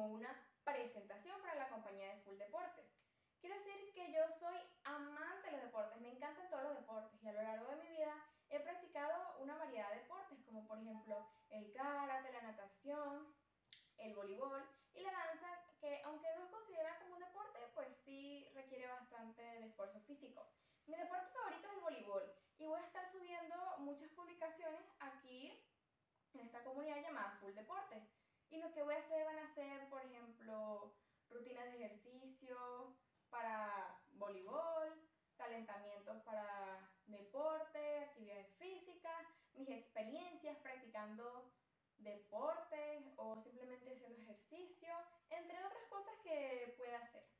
como una presentación para la compañía de Full Deportes. Quiero decir que yo soy amante de los deportes, me encantan todos los deportes y a lo largo de mi vida he practicado una variedad de deportes como por ejemplo el karate, la natación, el voleibol y la danza que aunque no es considerada como un deporte pues sí requiere bastante de esfuerzo físico. Mi deporte favorito es el voleibol y voy a estar subiendo muchas publicaciones aquí en esta comunidad llamada Full Deporte. Y lo que voy a hacer van a ser, por ejemplo, rutinas de ejercicio para voleibol, calentamientos para deporte, actividades físicas, mis experiencias practicando deporte